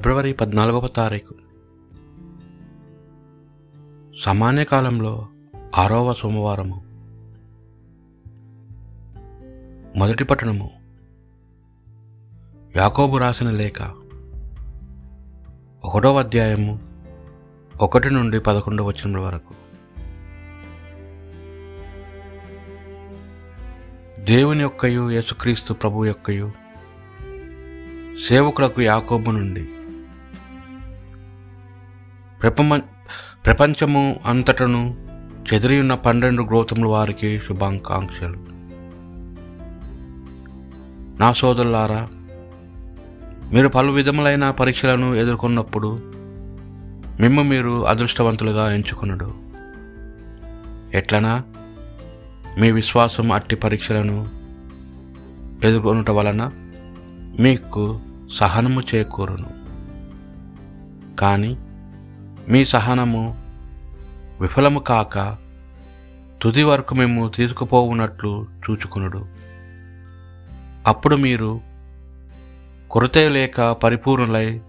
ఫిబ్రవరి పద్నాలుగవ తారీఖు. సామాన్య కాలంలో ఆరవ సోమవారము. మొదటి పట్టణము. యాకోబు రాసిన లేఖ. ఒకటవ అధ్యాయము ఒకటి నుండి పదకొండవ వచనముల వరకు. దేవుని యొక్కయు యేసుక్రీస్తు ప్రభు యొక్కయు సేవకులకు యాకోబు నుండి ప్రపమ ప్రపంచము అంతటను చెదిరియున్న పన్నెండు గ్రోతముల వారికి శుభాకాంక్షలు. నా సోదరులారా మీరు పలు విధములైన పరీక్షలను ఎదుర్కొన్నప్పుడు మిమ్ము మీరు అదృష్టవంతులుగా ఎంచుకునుడు. ఎట్లనా? మీ విశ్వాసం అట్టి పరీక్షలను ఎదుర్కొనుట వలన మీకు సహనము చేకూరును. కానీ మీ సహనము విఫలము కాక తుది వరకు మేము తీసుకుపోవునట్లు చూచుకునుడు. అప్పుడు మీరు కొరత లేక పరిపూర్ణులై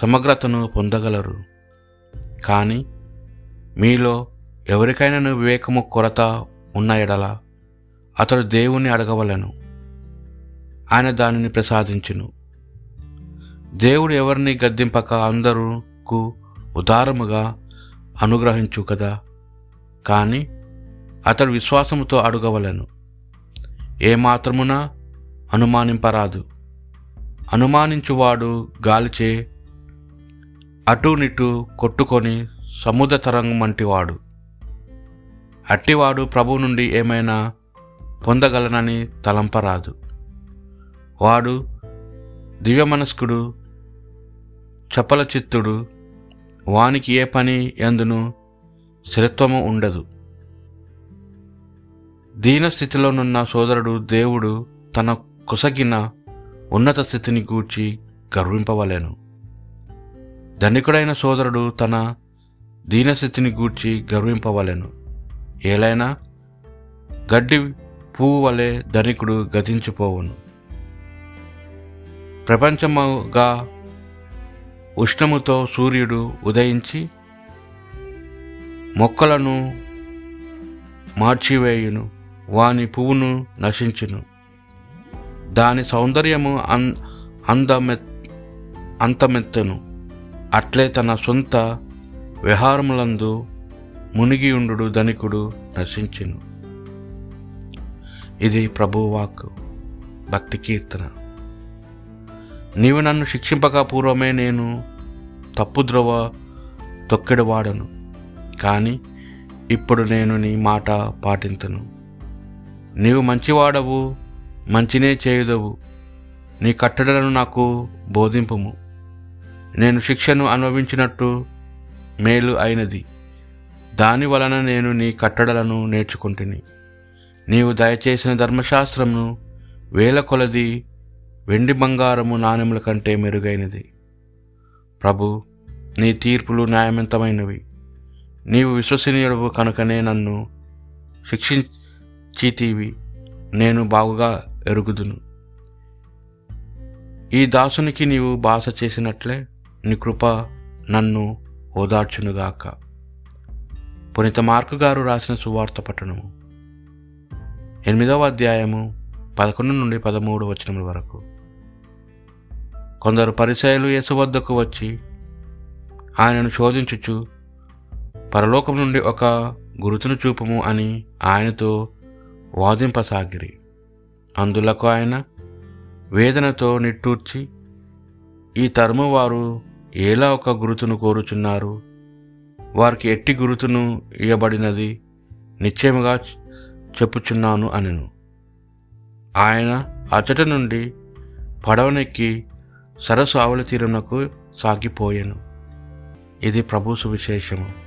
సమగ్రతను పొందగలరు. కానీ మీలో ఎవరికైనా వివేకము కొరత ఉన్న ఎడల అతడు దేవుణ్ణి అడగవలను. ఆయన దానిని ప్రసాదించును. దేవుడు ఎవరిని గద్దింపక అందరుకు ఉదారముగా అనుగ్రహించు కదా. కానీ అతడు విశ్వాసముతో అడుగవలను. ఏమాత్రమున అనుమానింపరాదు. అనుమానించువాడు గాలిచే అటునిటు కొట్టుకొని సముద్ర తరంగం వంటివాడు అట్టివాడు ప్రభు నుండి ఏమైనా పొందగలనని తలంపరాదు. వాడు దివ్యమనస్కుడు చపల చిత్తుడు వానికి ఏ పని ఎందును స్థిరత్వము ఉండదు. దీన స్థితిలోనున్న సోదరుడు దేవుడు తన కొసగిన ఉన్నత స్థితిని గూర్చి గర్వింపవలెను. ధనికుడైన సోదరుడు తన దీనస్థితిని గూర్చి గర్వింపవలెను. ఏలైనా గడ్డి పువ్వు వలె ధనికుడు గతించిపోవును. ప్రపంచముగా ఉష్ణముతో సూర్యుడు ఉదయించి మొక్కలను మార్చివేయును వాని పువ్వును నశించును. దాని సౌందర్యము అన్ అందమె అంతమెత్తను. అట్లే తన సొంత విహారములందు మునిగియుండు ధనికుడు నశించును. ఇది ప్రభువాక్ భక్తి కీర్తన. నీవు నన్ను శిక్షింపక పూర్వమే నేను తప్పుద్రోవ తొక్కెడువాడను కానీ ఇప్పుడు నేను నీ మాట పాటించను నీవు మంచివాడవు మంచినే చేయుదవు. నీ కట్టడలను నాకు బోధింపుము. నేను శిక్షను అనుభవించినట్టు మేలు అయినది. దాని వలన నేను నీ కట్టడలను నేర్చుకుంటుని. నీవు దయచేసిన ధర్మశాస్త్రమును వేల కొలది వెండి బంగారము నాణెముల కంటే మెరుగైనది. ప్రభు నీ తీర్పులు న్యాయవంతమైనవి. నీవు విశ్వసనీయుడవు కనుకనే నన్ను శిక్షించితీవి. నేను బాగుగా ఎరుగుదును. ఈ దాసునికి నీవు బాస చేసినట్లే నీ కృప నన్ను ఓదార్చునుగాక. పునీత మార్కు గారు రాసిన సువార్త పట్టణము ఎనిమిదవ అధ్యాయము పదకొండు నుండి పదమూడు వచనముల వరకు. కొందరు పరిచయలు యేసు వద్దకు వచ్చి ఆయనను శోధించుచు పరలోకం నుండి ఒక గురుతును చూపము అని ఆయనతో వాదింపసాగిరి. అందులకు ఆయన వేదనతో నిట్టూర్చి ఈ తరము వారు ఎలా ఒక గురుతును కోరుచున్నారు? వారికి ఎట్టి గురుతును ఇవ్వబడినది నిశ్చయముగా చెప్పుచున్నాను అనెను. ఆయన అతడి నుండి పడవనెక్కి సరస్సు ఆవుల తీరమునకు సాగిపోయాను. ఇది ప్రభు సువిశేషము.